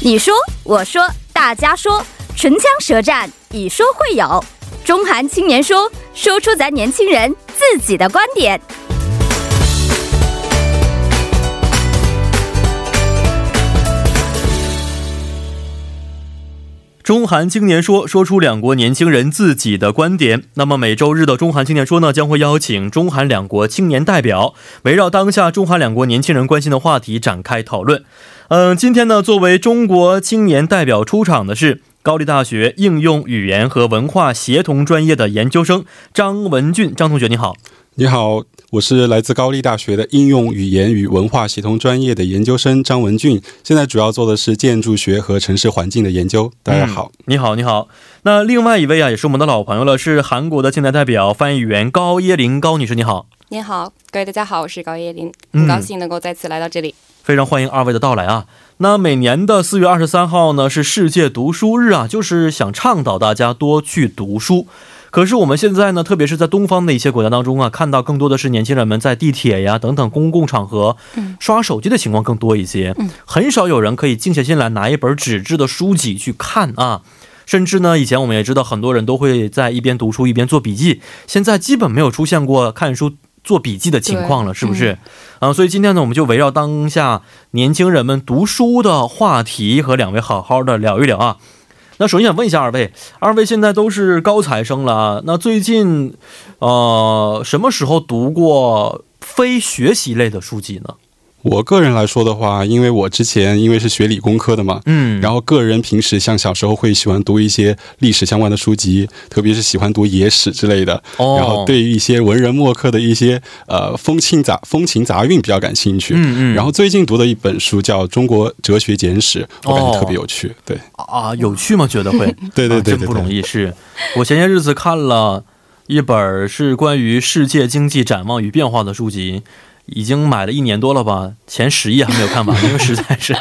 你说，我说，大家说，唇枪舌战，以说会友。中韩青年说，说出咱年轻人自己的观点。中韩青年说，说出两国年轻人自己的观点。那么每周日的中韩青年说呢，将会邀请中韩两国青年代表，围绕当下中韩两国年轻人关心的话题展开讨论。嗯，今天呢，作为中国青年代表出场的是高丽大学应用语言和文化协同专业的研究生张文俊。张同学，你好。你好，我是来自高丽大学的应用语言与文化协同专业的研究生张文俊，现在主要做的是建筑学和城市环境的研究。大家好，你好，你好。那另外一位啊，也是我们的老朋友了，是韩国的青年代表翻译员高耶林高女士，你好。你好，各位大家好，我是高耶林，很高兴能够再次来到这里。非常欢迎二位的到来啊！那每年的四月二十三号呢，是世界读书日啊，就是想倡导大家多去读书。可是我们现在呢，特别是在东方的一些国家当中啊，看到更多的是年轻人们在地铁呀等等公共场合刷手机的情况更多一些，很少有人可以静下心来拿一本纸质的书籍去看啊。甚至呢，以前我们也知道，很多人都会在一边读书一边做笔记，现在基本没有出现过看书做笔记的情况了，是不是？啊，所以今天呢，我们就围绕当下年轻人们读书的话题和两位好好的聊一聊啊。那首先想问一下二位，二位现在都是高材生了啊，那最近，呃，什么时候读过非学习类的书籍呢？我个人来说的话，因为我之前因为是学理工科的嘛，嗯，然后个人平时像小时候会喜欢读一些历史相关的书籍，特别是喜欢读野史之类的，哦，然后对于一些文人墨客的一些呃风情杂风情杂韵比较感兴趣，嗯嗯，然后最近读的一本书叫《中国哲学简史》，我感觉特别有趣，对。啊，有趣吗？觉得会，对对对，真不容易。是。我前些日子看了一本是关于世界经济展望与变化的书籍。已经买了一年多了吧，前十页还没有看完，因为实在是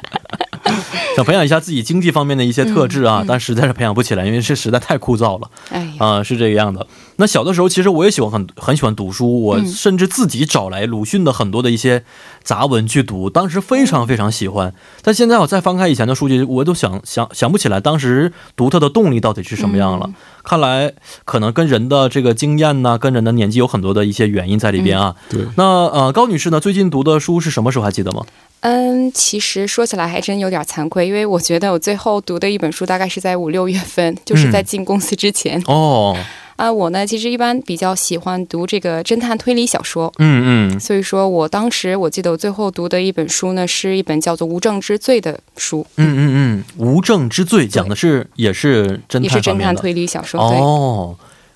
想培养一下自己经济方面的一些特质啊，但实在是培养不起来，因为是实在太枯燥了。哎，啊，是这个样的。那小的时候，其实我也喜欢很很喜欢读书，我甚至自己找来鲁迅的很多的一些杂文去读，当时非常非常喜欢。但现在我再翻开以前的书籍，我都想想想不起来当时读它的动力到底是什么样了。看来可能跟人的这个经验呢，跟人的年纪有很多的一些原因在里边啊。对。那呃，高女士呢，最近读的书是什么时候？还记得吗？嗯，其实说起来还真有点惭愧，因为我觉得我最后读的一本书大概是在五六月份，就是在进公司之前。哦。啊，我呢，其实一般比较喜欢读这个侦探推理小说。嗯嗯。所以说我当时我记得我最后读的一本书呢，是一本叫做《无证之罪》的书。嗯嗯嗯，《无证之罪》讲的是也是侦探也是侦探推理小说。哦，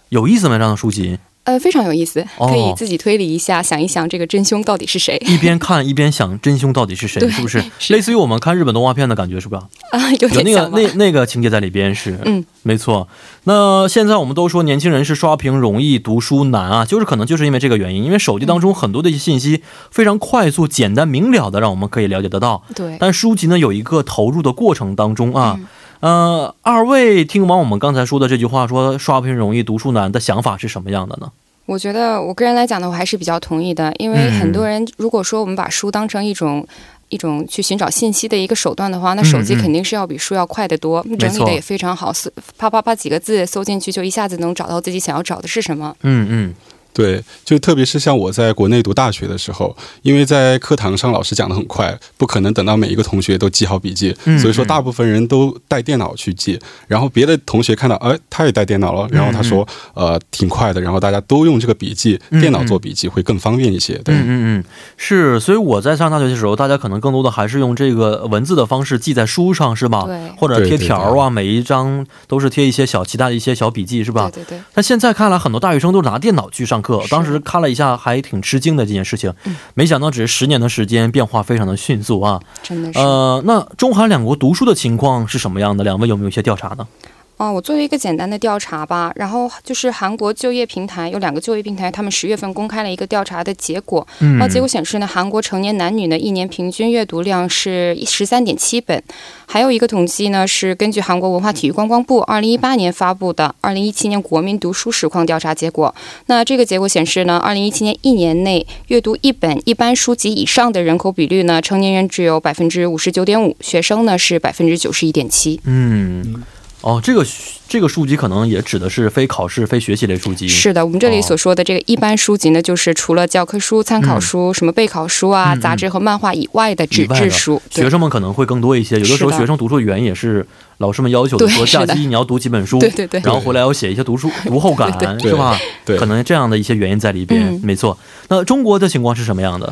有意思吗？这样的书籍？呃，非常有意思，可以自己推理一下，想一想这个真凶到底是谁。一边看一边想真凶到底是谁，是不 是？类似于我们看日本动画片的感觉，是吧？啊，有点那个那那个情节在里边是，嗯，没错。那现在我们都说年轻人是刷屏容易读书难啊，就是可能就是因为这个原因，因为手机当中很多的一些信息非常快速、简单明了的，让我们可以了解得到。对。但书籍呢，有一个投入的过程当中啊，呃，二位听完我们刚才说的这句话，说刷屏容易读书难的想法是什么样的呢？我觉得我个人来讲呢，我还是比较同意的，因为很多人如果说我们把书当成一种一种去寻找信息的一个手段的话，那手机肯定是要比书要快得多，整理的也非常好，啪啪啪几个字搜进去就一下子能找到自己想要找的是什么。嗯嗯。对，就特别是像我在国内读大学的时候，因为在课堂上老师讲的很快，不可能等到每一个同学都记好笔记，所以说大部分人都带电脑去记。然后别的同学看到，哎，他也带电脑了，然后他说，呃，挺快的。然后大家都用这个笔记电脑做笔记会更方便一些。对，嗯嗯，是。所以我在上大学的时候，大家可能更多的还是用这个文字的方式记在书上，是吧？对。或者贴条啊，每一张都是贴一些小其他的一些小笔记，是吧？对对对。但现在看来，很多大学生都是拿电脑去上课。当时看了一下，还挺吃惊的这件事情。没想到只是十年的时间，变化非常的迅速啊！真的是。呃，那中韩两国读书的情况是什么样的？两位有没有一些调查呢？哦，我做了一个简单的调查吧，然后就是韩国就业平台有两个就业平台，他们十月份公开了一个调查的结果，然后结果显示呢，韩国成年男女呢一年平均阅读量是十三点七本，还有一个统计呢是根据韩国文化体育观光部二零一八年发布的二零一七年国民读书实况调查结果，那这个结果显示呢，二零一七年一年内阅读一本一般书籍以上的人口比率呢，成年人只有百分之五十九点五，学生呢是百分之九十一点七，嗯。哦，这个这个书籍可能也指的是非考试、非学习类书籍。是的，我们这里所说的这个一般书籍呢，就是除了教科书、参考书、什么备考书啊、杂志和漫画以外的纸质书。学生们可能会更多一些。有的时候学生读书的原因也是老师们要求的，说假期你要读几本书，对对对，然后回来要写一些读书读后感，是吧？对，可能这样的一些原因在里边。没错。那中国的情况是什么样的？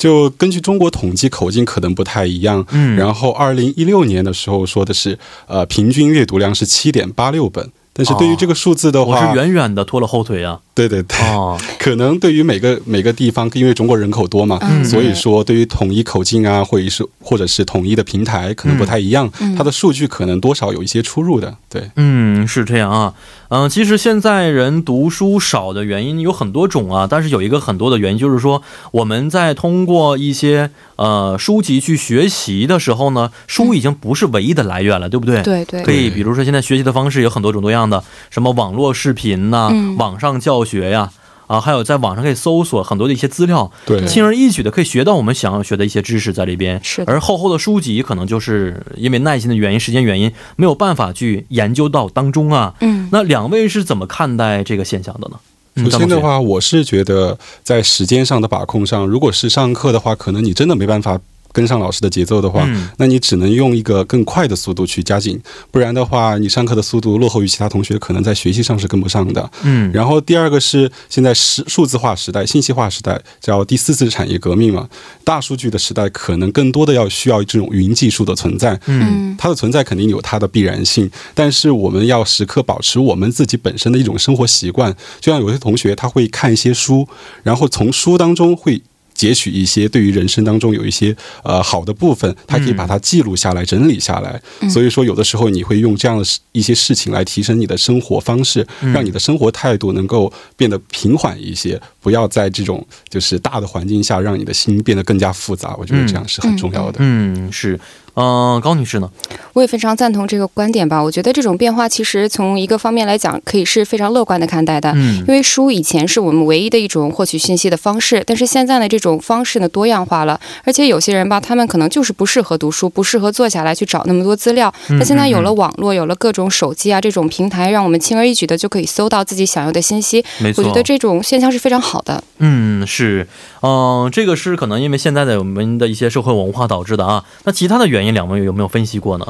就根据中国统计口径可能不太一样，嗯，然后二零一六年的时候说的是，呃，平均阅读量是七点八六本。但是对于这个数字的话，我是远远的拖了后腿啊。对对对，可能对于每个每个地方，因为中国人口多嘛，所以说对于统一口径啊，或者是或者是统一的平台，可能不太一样，它的数据可能多少有一些出入的。对，嗯，是这样啊。嗯，其实现在人读书少的原因有很多种啊，但是有一个很多的原因就是说，我们在通过一些呃书籍去学习的时候呢，书已经不是唯一的来源了，对不对？对对。可以，比如说现在学习的方式有很多种多样的，什么网络视频呐，网上教学呀。啊，还有在网上可以搜索很多的一些资料，对，轻而易举的可以学到我们想要学的一些知识在里边。是，而厚厚的书籍可能就是因为耐心的原因、时间原因，没有办法去研究到当中啊。嗯，那两位是怎么看待这个现象的呢？首先的话，我是觉得在时间上的把控上，如果是上课的话，可能你真的没办法。跟上老师的节奏的话，那你只能用一个更快的速度去加紧，不然的话，你上课的速度落后于其他同学，可能在学习上是跟不上的。嗯，然后第二个是现在是数字化时代、信息化时代，叫第四次产业革命嘛，大数据的时代，可能更多的要需要这种云技术的存在。嗯，它的存在肯定有它的必然性，但是我们要时刻保持我们自己本身的一种生活习惯，就像有些同学他会看一些书，然后从书当中会。截取一些对于人生当中有一些呃好的部分，他可以把它记录下来、整理下来。所以说，有的时候你会用这样的一些事情来提升你的生活方式，让你的生活态度能够变得平缓一些，不要在这种就是大的环境下让你的心变得更加复杂。我觉得这样是很重要的。嗯，是。嗯，高女士呢？我也非常赞同这个观点吧。我觉得这种变化其实从一个方面来讲，可以是非常乐观的看待的。嗯，因为书以前是我们唯一的一种获取信息的方式，但是现在呢，这种方式呢多样化了，而且有些人吧，他们可能就是不适合读书，不适合坐下来去找那么多资料。那现在有了网络，有了各种手机啊这种平台，让我们轻而易举的就可以搜到自己想要的信息。没错，我觉得这种现象是非常好的。嗯，是，嗯，这个是可能因为现在的我们的一些社会文化导致的啊。那其他的原因，两位有没有分析过呢？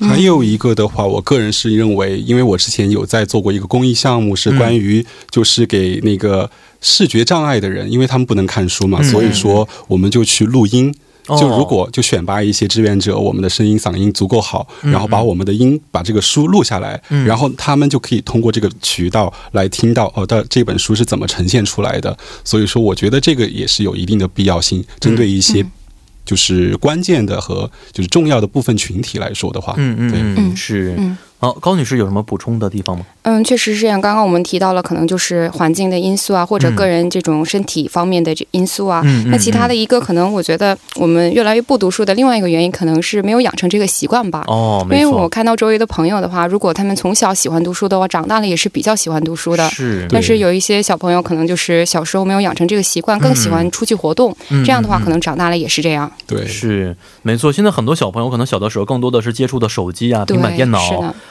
还有一个的话，我个人是认为，因为我之前有在做过一个公益项目，是关于就是给那个视觉障碍的人，因为他们不能看书嘛，所以说我们就去录音。就如果就选拔一些志愿者，我们的声音嗓音足够好，然后把我们的音把这个书录下来，然后他们就可以通过这个渠道来听到哦的这本书是怎么呈现出来的。所以说，我觉得这个也是有一定的必要性，针对一些就是关键的和就是重要的部分群体来说的话，嗯嗯嗯是。好，高女士有什么补充的地方吗？嗯，确实是这样。刚刚我们提到了，可能就是环境的因素啊，或者个人这种身体方面的这因素啊。嗯那其他的一个可能，我觉得我们越来越不读书的另外一个原因，可能是没有养成这个习惯吧。哦，因为我看到周围的朋友的话，如果他们从小喜欢读书的话，长大了也是比较喜欢读书的。是。但是有一些小朋友可能就是小时候没有养成这个习惯，更喜欢出去活动。这样的话，可能长大了也是这样。对，是没错。现在很多小朋友可能小的时候更多的是接触的手机啊、平板电脑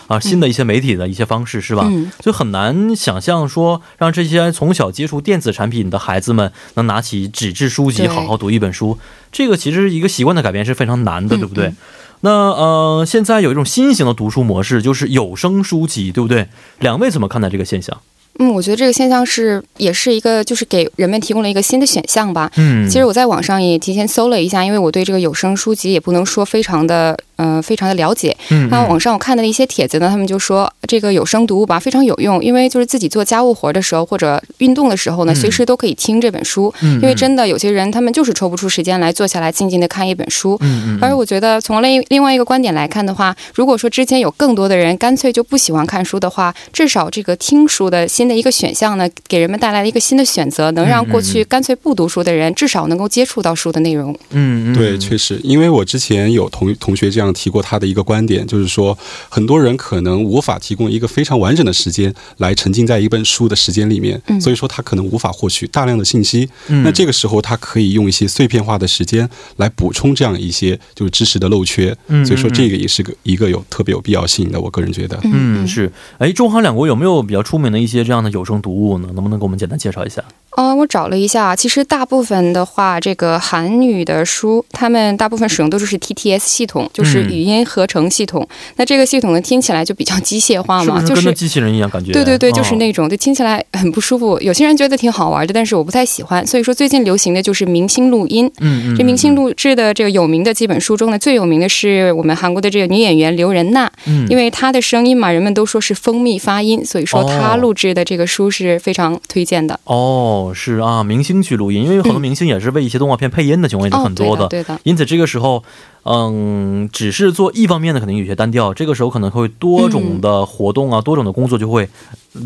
啊，新的一些媒。体的一些方式是吧？嗯，就很难想象说让这些从小接触电子产品的孩子们能拿起纸质书籍好好读一本书。这个其实一个习惯的改变是非常难的，对不对？那呃，现在有一种新型的读书模式，就是有声书籍，对不对？两位怎么看待这个现象？嗯，我觉得这个现象是也是一个，就是给人们提供了一个新的选项吧。嗯，其实我在网上也提前搜了一下，因为我对这个有声书籍也不能说非常的。嗯，非常的了解。嗯，那网上我看的一些帖子呢，他们就说这个有声读物吧非常有用，因为就是自己做家务活的时候或者运动的时候呢，随时都可以听这本书。嗯，因为真的有些人他们就是抽不出时间来坐下来静静的看一本书。嗯嗯。而我觉得从另另外一个观点来看的话，如果说之前有更多的人干脆就不喜欢看书的话，至少这个听书的新的一个选项呢，给人们带来了一个新的选择，能让过去干脆不读书的人至少能够接触到书的内容。嗯嗯。对，确实，因为我之前有同同学这样提过他的一个。观点就是说，很多人可能无法提供一个非常完整的时间来沉浸在一本书的时间里面，所以说他可能无法获取大量的信息。那这个时候，他可以用一些碎片化的时间来补充这样一些就是知识的漏缺。所以说，这个也是个一个有特别有必要性的。我个人觉得，嗯，是。哎，中韩两国有没有比较出名的一些这样的有声读物呢？能不能给我们简单介绍一下？啊，我找了一下，其实大部分的话，这个韩语的书，他们大部分使用都是 TTS 系统，就是语音合成。系统，那这个系统呢，听起来就比较机械化嘛，就是跟机器人一样感觉。对对对，就是那种，就听起来很不舒服。有些人觉得挺好玩的，但是我不太喜欢。所以说，最近流行的就是明星录音。嗯嗯。这明星录制的这个有名的几本书中呢，最有名的是我们韩国的这个女演员刘仁娜。嗯。因为她的声音嘛，人们都说是蜂蜜发音，所以说她录制的这个书是非常推荐的。哦，是啊，明星去录音，因为有很多明星也是为一些动画片配音的情况也是很多的。对的。因此这个时候。嗯，只是做一方面的，可能有些单调。这个时候可能会多种的活动啊，多种的工作就会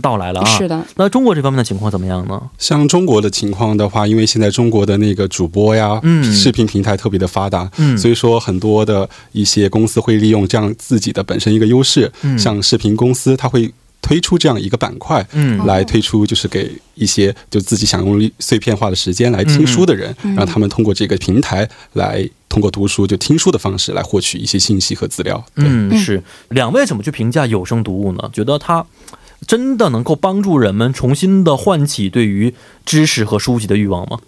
到来了啊。是的。那中国这方面的情况怎么样呢？像中国的情况的话，因为现在中国的那个主播呀，嗯，视频平台特别的发达，嗯，所以说很多的一些公司会利用这样自己的本身一个优势，嗯，像视频公司，它会。推出这样一个板块，嗯，来推出就是给一些就自己想用碎片化的时间来听书的人，让他们通过这个平台来通过读书就听书的方式来获取一些信息和资料。嗯，是。两位怎么去评价有声读物呢？觉得它真的能够帮助人们重新的唤起对于知识和书籍的欲望吗？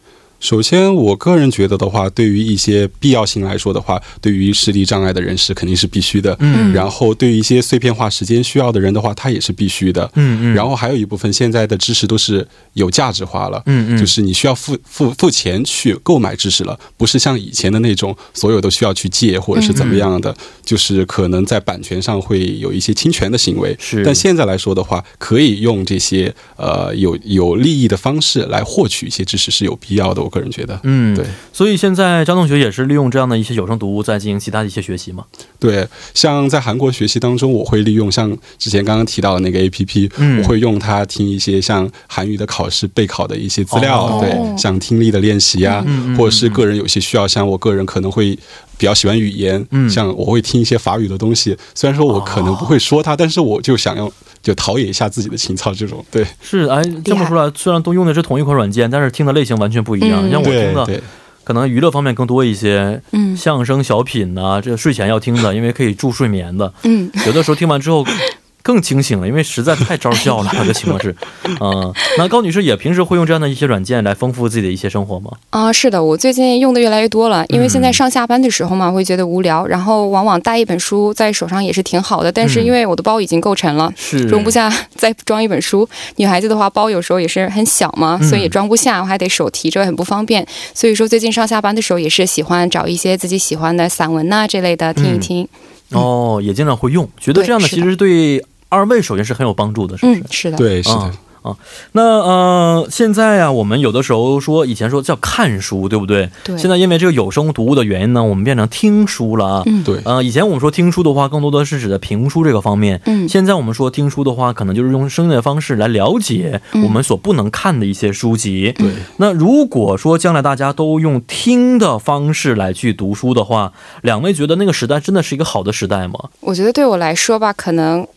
首先，我个人觉得的话，对于一些必要性来说的话，对于视力障碍的人士肯定是必须的。嗯，然后对于一些碎片化时间需要的人的话，它也是必须的。嗯嗯。然后还有一部分现在的知识都是有价值化了。嗯嗯。就是你需要付付付钱去购买知识了，不是像以前的那种所有都需要去借或者是怎么样的，就是可能在版权上会有一些侵权的行为。是。但现在来说的话，可以用这些呃有有利益的方式来获取一些知识是有必要的。我个人觉得，嗯，对，所以现在张同学也是利用这样的一些有声读物在进行其他的一些学习吗？对，像在韩国学习当中，我会利用像之前刚刚提到的那个 A P P，我会用它听一些像韩语的考试备考的一些资料，对，像听力的练习啊，或者是个人有些需要，像我个人可能会比较喜欢语言，像我会听一些法语的东西，虽然说我可能不会说它，但是我就想要。就陶冶一下自己的情操，这种对是哎，这么说来，虽然都用的是同一款软件，但是听的类型完全不一样。像我听的，可能娱乐方面更多一些，嗯，相声、小品呐，这睡前要听的，因为可以助睡眠的。嗯，有的时候听完之后。更清醒了，因为实在太招笑了。这情况是，嗯，那高女士也平时会用这样的一些软件来丰富自己的一些生活吗？啊，是的，我最近用的越来越多了。因为现在上下班的时候嘛，会觉得无聊，然后往往带一本书在手上也是挺好的。但是因为我的包已经够沉了，是容不下再装一本书。女孩子的话，包有时候也是很小嘛，所以也装不下，我还得手提着，很不方便。所以说最近上下班的时候也是喜欢找一些自己喜欢的散文呐这类的听一听。哦，也经常会用，觉得这样的其实对。二位首先是很有帮助的，是不是？是的，对，是的。啊，那呃，现在啊，我们有的时候说，以前说叫看书，对不对？对。现在因为这个有声读物的原因呢，我们变成听书了啊。嗯，对。呃，以前我们说听书的话，更多的是指的评书这个方面。嗯。现在我们说听书的话，可能就是用声音的方式来了解我们所不能看的一些书籍。对。那如果说将来大家都用听的方式来去读书的话，两位觉得那个时代真的是一个好的时代吗？我觉得对我来说吧，可能。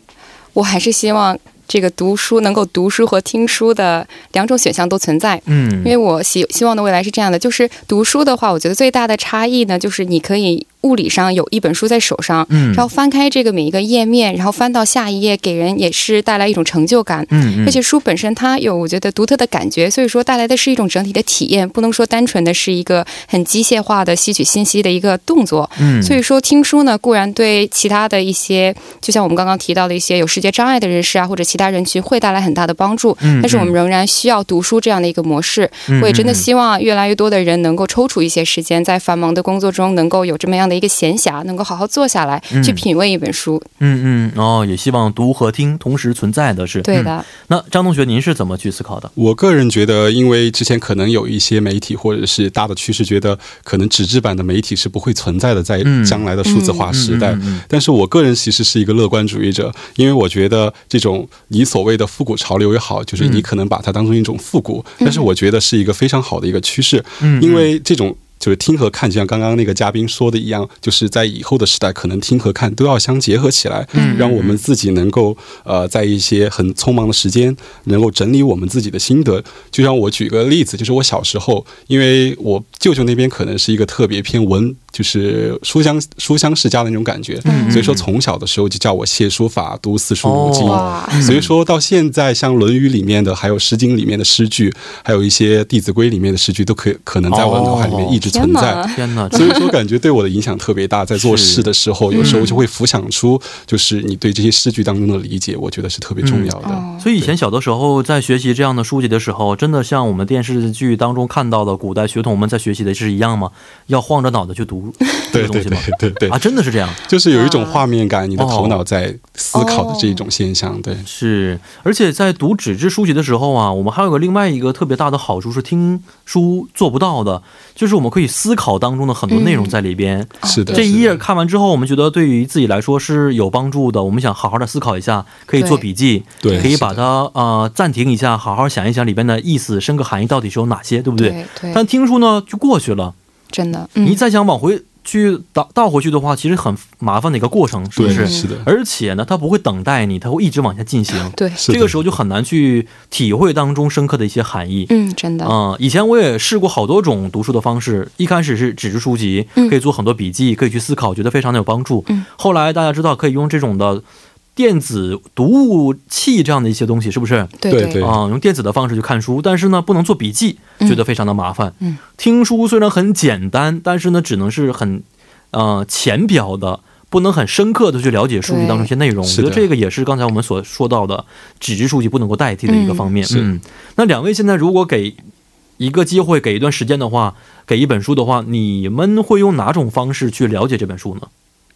我还是希望这个读书能够读书和听书的两种选项都存在，嗯，因为我希希望的未来是这样的，就是读书的话，我觉得最大的差异呢，就是你可以物理上有一本书在手上，嗯，然后翻开这个每一个页面，然后翻到下一页，给人也是带来一种成就感，嗯，而且书本身它有我觉得独特的感觉，所以说带来的是一种整体的体验，不能说单纯的是一个很机械化的吸取信息的一个动作，嗯，所以说听书呢固然对其他的一些，就像我们刚刚提到的一些有视觉障碍的人士啊或者其他人群会带来很大的帮助，嗯，但是我们仍然需要读书这样的一个模式，我也真的希望越来越多的人能够抽出一些时间，在繁忙的工作中能够有这么样的一个闲暇。能够好好坐下来去品味一本书，嗯嗯，哦，也希望读和听同时存在的是对的。那张同学，您是怎么去思考的？我个人觉得，因为之前可能有一些媒体或者是大的趋势，觉得可能纸质版的媒体是不会存在的，在将来的数字化时代。但是我个人其实是一个乐观主义者，因为我觉得这种你所谓的复古潮流也好，就是你可能把它当成一种复古，但是我觉得是一个非常好的一个趋势，因为这种。就是听和看，就像刚刚那个嘉宾说的一样，就是在以后的时代，可能听和看都要相结合起来，让我们自己能够呃，在一些很匆忙的时间，能够整理我们自己的心得。就像我举个例子，就是我小时候，因为我舅舅那边可能是一个特别偏文。就是书香书香世家的那种感觉，所以说从小的时候就叫我写书法、读四书五经。所以说到现在，像《论语》里面的，还有《诗经》里面的诗句，还有一些《弟子规》里面的诗句，都可以可能在我的脑海里面一直存在。天哪！所以说感觉对我的影响特别大。在做事的时候，有时候就会浮想出，就是你对这些诗句当中的理解，我觉得是特别重要的。所以以前小的时候在学习这样的书籍的时候，真的像我们电视剧当中看到的古代学童们在学习的是一样吗？要晃着脑袋去读。对对对对对啊，真的是这样，就是有一种画面感，你的头脑在思考的这一种现象。对，是，而且在读纸质书籍的时候啊，我们还有个另外一个特别大的好处是听书做不到的，就是我们可以思考当中的很多内容在里边。是的，这一页看完之后，我们觉得对于自己来说是有帮助的。我们想好好的思考一下，可以做笔记，对，可以把它呃暂停一下，好好想一想里边的意思、深刻含义到底是有哪些，对不对？对。但听书呢，就过去了，真的。你再想往回。去倒倒回去的话，其实很麻烦的一个过程，是不是？是的。而且呢，它不会等待你，它会一直往下进行。对。这个时候就很难去体会当中深刻的一些含义。嗯，真的。嗯，以前我也试过好多种读书的方式，一开始是纸质书籍，可以做很多笔记，可以去思考，觉得非常的有帮助。嗯。后来大家知道可以用这种的。电子读物器这样的一些东西，是不是？对对啊，用电子的方式去看书，但是呢，不能做笔记，觉得非常的麻烦。嗯，听书虽然很简单，但是呢，只能是很，呃，浅表的，不能很深刻的去了解书籍当中一些内容。我觉得这个也是刚才我们所说到的纸质书籍不能够代替的一个方面。嗯，那两位现在如果给一个机会，给一段时间的话，给一本书的话，你们会用哪种方式去了解这本书呢？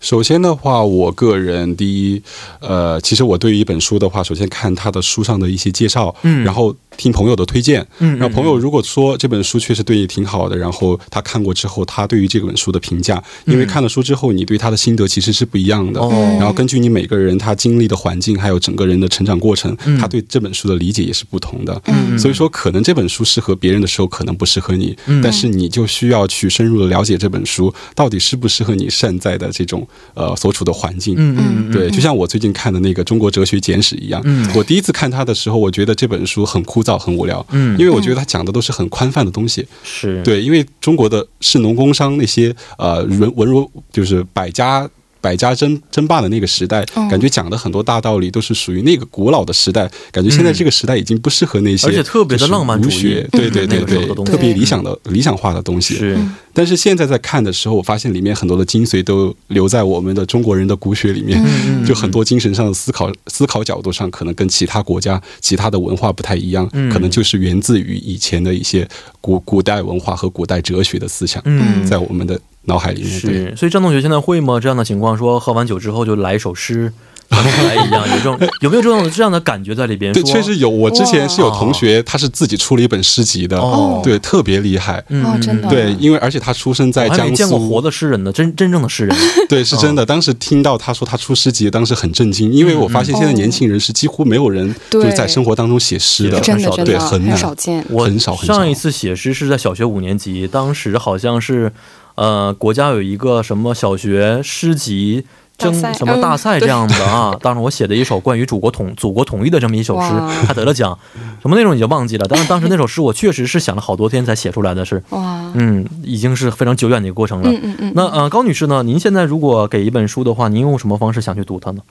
首先的话，我个人第一，呃，其实我对于一本书的话，首先看它的书上的一些介绍，嗯，然后。听朋友的推荐，嗯然后朋友如果说这本书确实对你挺好的，然后他看过之后，他对于这本书的评价，因为看了书之后，你对他的心得其实是不一样的。然后根据你每个人他经历的环境，还有整个人的成长过程，他对这本书的理解也是不同的。嗯所以说，可能这本书适合别人的时候，可能不适合你。但是你就需要去深入的了解这本书到底适不适合你现在的这种呃所处的环境。嗯嗯对，就像我最近看的那个《中国哲学简史》一样，嗯我第一次看它的时候，我觉得这本书很枯燥。很无聊，嗯，因为我觉得他讲的都是很宽泛的东西，是对，因为中国的士农工商那些呃文文儒就是百家。百家争争霸的那个时代，感觉讲的很多大道理都是属于那个古老的时代。感觉现在这个时代已经不适合那些，而且特别的浪漫主义，对对对对，特别理想的理想化的东西。是，但是现在在看的时候，我发现里面很多的精髓都留在我们的中国人的骨血里面。就很多精神上的思考，思考角度上可能跟其他国家、其他的文化不太一样，可能就是源自于以前的一些古古代文化和古代哲学的思想，在我们的。脑海里面是，所以张同学现在会吗？这样的情况，说喝完酒之后就来一首诗。像后来一样，有这种有没有这种这样的感觉在里边？对，确实有。我之前是有同学，他是自己出了一本诗集的，对，特别厉害。哦，真的。对，因为而且他出生在江苏。见过活的诗人呢，真真正的诗人。对，是真的。当时听到他说他出诗集，当时很震惊，因为我发现现在年轻人是几乎没有人就是在生活当中写诗的，真的真的很少见。我很少很少。上一次写诗是在小学五年级，当时好像是。呃，国家有一个什么小学诗集争什么大赛这样的啊。当时我写的一首关于祖国统祖国统一的这么一首诗，还得了奖，什么内容已经忘记了。但是当时那首诗我确实是想了好多天才写出来的，是哇，嗯，已经是非常久远的一个过程了。嗯嗯嗯。那呃，高女士呢？您现在如果给一本书的话，您用什么方式想去读它呢？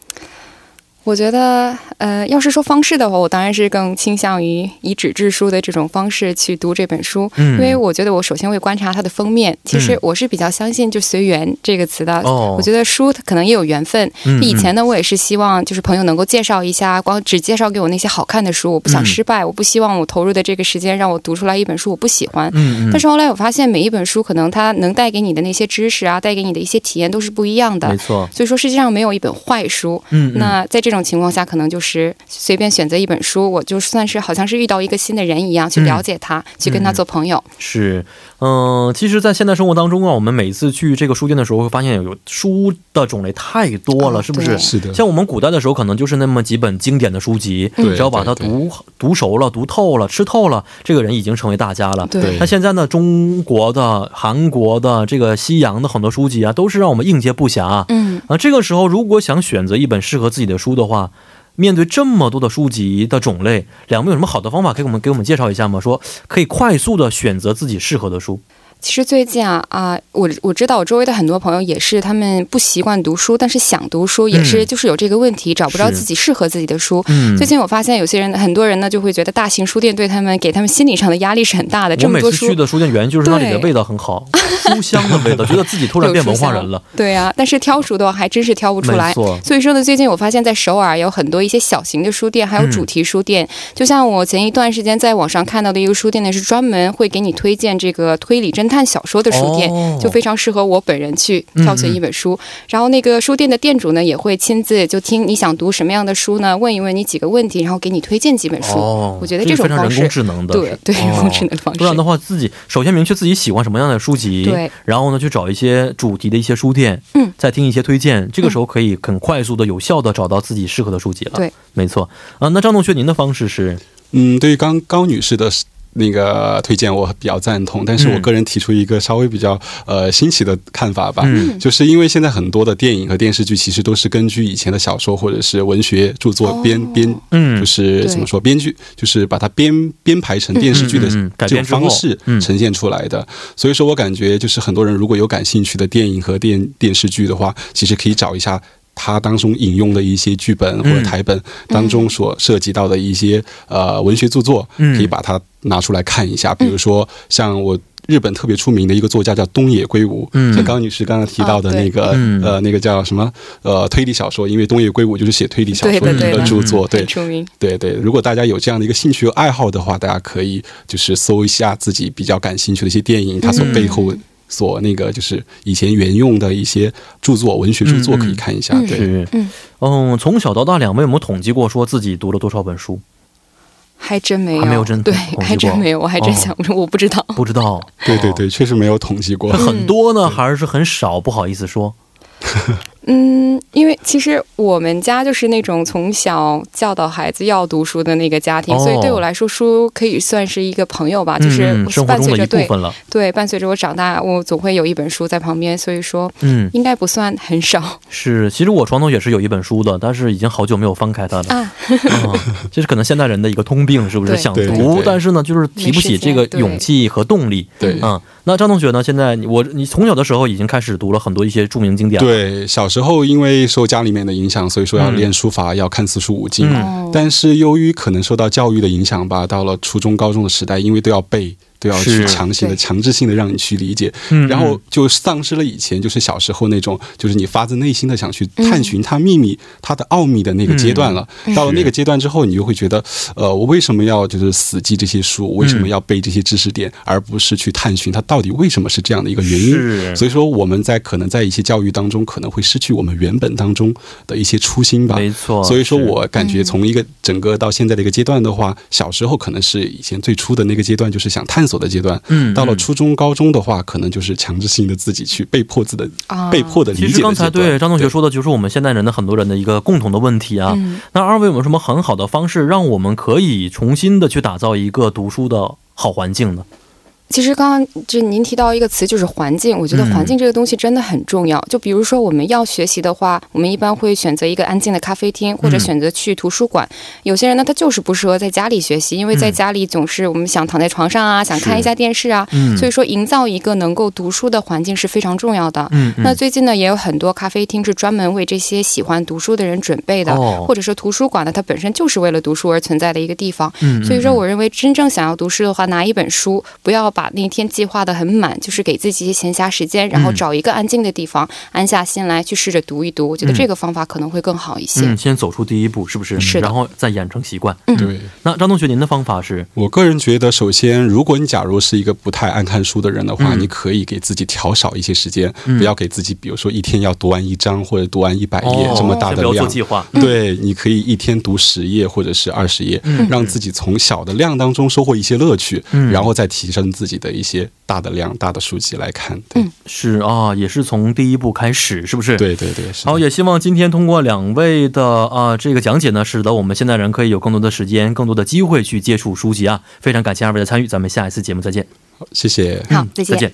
我觉得，呃，要是说方式的话，我当然是更倾向于以纸质书的这种方式去读这本书，因为我觉得我首先会观察它的封面。其实我是比较相信就“随缘”这个词的。我觉得书它可能也有缘分。以前呢，我也是希望就是朋友能够介绍一下，光只介绍给我那些好看的书，我不想失败，我不希望我投入的这个时间让我读出来一本书我不喜欢。但是后来我发现，每一本书可能它能带给你的那些知识啊，带给你的一些体验都是不一样的。没错。所以说，世界上没有一本坏书。嗯。那在这这种情况下，可能就是随便选择一本书，我就算是好像是遇到一个新的人一样，去了解他，去跟他做朋友。是，嗯，其实，在现代生活当中啊，我们每次去这个书店的时候，会发现有书的种类太多了，是不是？是的。像我们古代的时候，可能就是那么几本经典的书籍，只要把它读读熟了、读透了、吃透了，这个人已经成为大家了。对。那现在呢，中国的、韩国的、这个西洋的很多书籍啊，都是让我们应接不暇。嗯。啊，这个时候如果想选择一本适合自己的书的的话，面对这么多的书籍的种类，两位有什么好的方法可以我们给我们介绍一下吗？说可以快速的选择自己适合的书。其实最近啊啊，我我知道我周围的很多朋友也是，他们不习惯读书，但是想读书，也是就是有这个问题，找不着自己适合自己的书。最近我发现有些人，很多人呢就会觉得大型书店对他们给他们心理上的压力是很大的。我每次去的书店，原因就是那里的味道很好，书香的味道，觉得自己突然变文化 人了。对啊，但是挑书的话还真是挑不出来。所以说呢，最近我发现，在首尔有很多一些小型的书店，还有主题书店。就像我前一段时间在网上看到的一个书店呢，是专门会给你推荐这个推理侦探小说的书。店就非常适合我本人去挑选一本书，然后那个书店的店主呢也会亲自就听你想读什么样的书呢？问一问你几个问题，然后给你推荐几本书。我觉得这种方式人工智能的，对对人工智能的方式。不然的话，自己首先明确自己喜欢什么样的书籍，对，然后呢去找一些主题的一些书店，嗯，再听一些推荐，这个时候可以很快速的、有效的找到自己适合的书籍了。对，没错啊。那张同学，您的方式是？嗯，对于刚高女士的。那个推荐我比较赞同，但是我个人提出一个稍微比较呃新奇的看法吧，就是因为现在很多的电影和电视剧其实都是根据以前的小说或者是文学著作编编，就是怎么说编剧，就是把它编编排成电视剧的这种方式呈现出来的。所以说我感觉就是很多人如果有感兴趣的电影和电电视剧的话，其实可以找一下。它当中引用的一些剧本或者台本当中所涉及到的一些呃文学著作，可以把它拿出来看一下。比如说，像我日本特别出名的一个作家叫东野圭吾，像高女士刚刚提到的那个呃那个叫什么呃推理小说，因为东野圭吾就是写推理小说的一个著作，对，对对。如果大家有这样的一个兴趣和爱好的话，大家可以就是搜一下自己比较感兴趣的一些电影，它所背后。所那个就是以前沿用的一些著作，文学著作可以看一下。对，嗯，嗯，从小到大，两位有没有统计过，说自己读了多少本书？还真没有，没有真对，还真没有，我还真想，我不知道，不知道。对对对，确实没有统计过。很多呢，还是很少？不好意思说。嗯，因为其实我们家就是那种从小教导孩子要读书的那个家庭，所以对我来说，书可以算是一个朋友吧，就是伴随着对对伴随着我长大，我总会有一本书在旁边，所以说，嗯，应该不算很少。是，其实我床头也是有一本书的，但是已经好久没有翻开它了啊。这是可能现代人的一个通病，是不是？想读，但是呢，就是提不起这个勇气和动力。对，嗯。那张同学呢？现在我你从小的时候已经开始读了很多一些著名经典了。对，小时候因为受家里面的影响，所以说要练书法，要看四书五经。但是由于可能受到教育的影响吧，到了初中、高中的时代，因为都要背。都要去强行的、强制性的让你去理解，然后就丧失了以前就是小时候那种，就是你发自内心的想去探寻它秘密、它的奥秘的那个阶段了。到了那个阶段之后，你就会觉得，呃，我为什么要就是死记这些书？为什么要背这些知识点，而不是去探寻它到底为什么是这样的一个原因？所以说，我们在可能在一些教育当中，可能会失去我们原本当中的一些初心吧。没错。所以说我感觉从一个整个到现在的一个阶段的话，小时候可能是以前最初的那个阶段，就是想探的阶段，嗯，到了初中、高中的话，可能就是强制性的自己去被迫自的、被迫的理解。其实刚才对张同学说的，就是我们现代人的很多人的一个共同的问题啊。那二位有没有什么很好的方式，让我们可以重新的去打造一个读书的好环境呢？其实刚刚就您提到一个词，就是环境。我觉得环境这个东西真的很重要。就比如说我们要学习的话，我们一般会选择一个安静的咖啡厅，或者选择去图书馆。有些人呢，他就是不适合在家里学习，因为在家里总是我们想躺在床上啊，想看一下电视啊。所以说，营造一个能够读书的环境是非常重要的。那最近呢，也有很多咖啡厅是专门为这些喜欢读书的人准备的，或者说图书馆呢，它本身就是为了读书而存在的一个地方。所以说，我认为真正想要读书的话，拿一本书，不要把。把那天计划的很满，就是给自己一些闲暇时间，然后找一个安静的地方，安下心来去试着读一读。我觉得这个方法可能会更好一些。嗯，先走出第一步，是不是？是然后再养成习惯。对。那张同学，您的方法是？我个人觉得，首先，如果你假如是一个不太爱看书的人的话，你可以给自己调少一些时间，不要给自己，比如说一天要读完一章或者读完一百页这么大的量。计划。对，你可以一天读十页或者是二十页，让自己从小的量当中收获一些乐趣，然后再提升自己的一些。大的量大的书籍来看，对，是啊，也是从第一部开始，是不是？对对对，好，也希望今天通过两位的啊这个讲解呢，使得我们现代人可以有更多的时间、更多的机会去接触书籍啊。非常感谢二位的参与，咱们下一次节目再见。好，谢谢。好，再见。再见。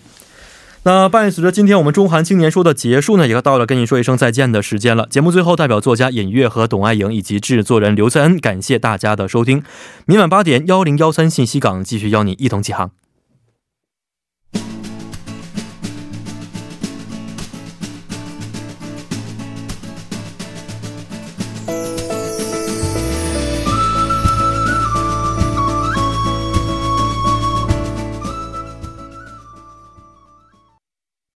那伴随着今天我们中韩青年说的结束呢，也到了跟你说一声再见的时间了。节目最后，代表作家尹月和董爱颖以及制作人刘在恩，感谢大家的收听。明晚八点幺零幺三信息港继续邀你一同起航。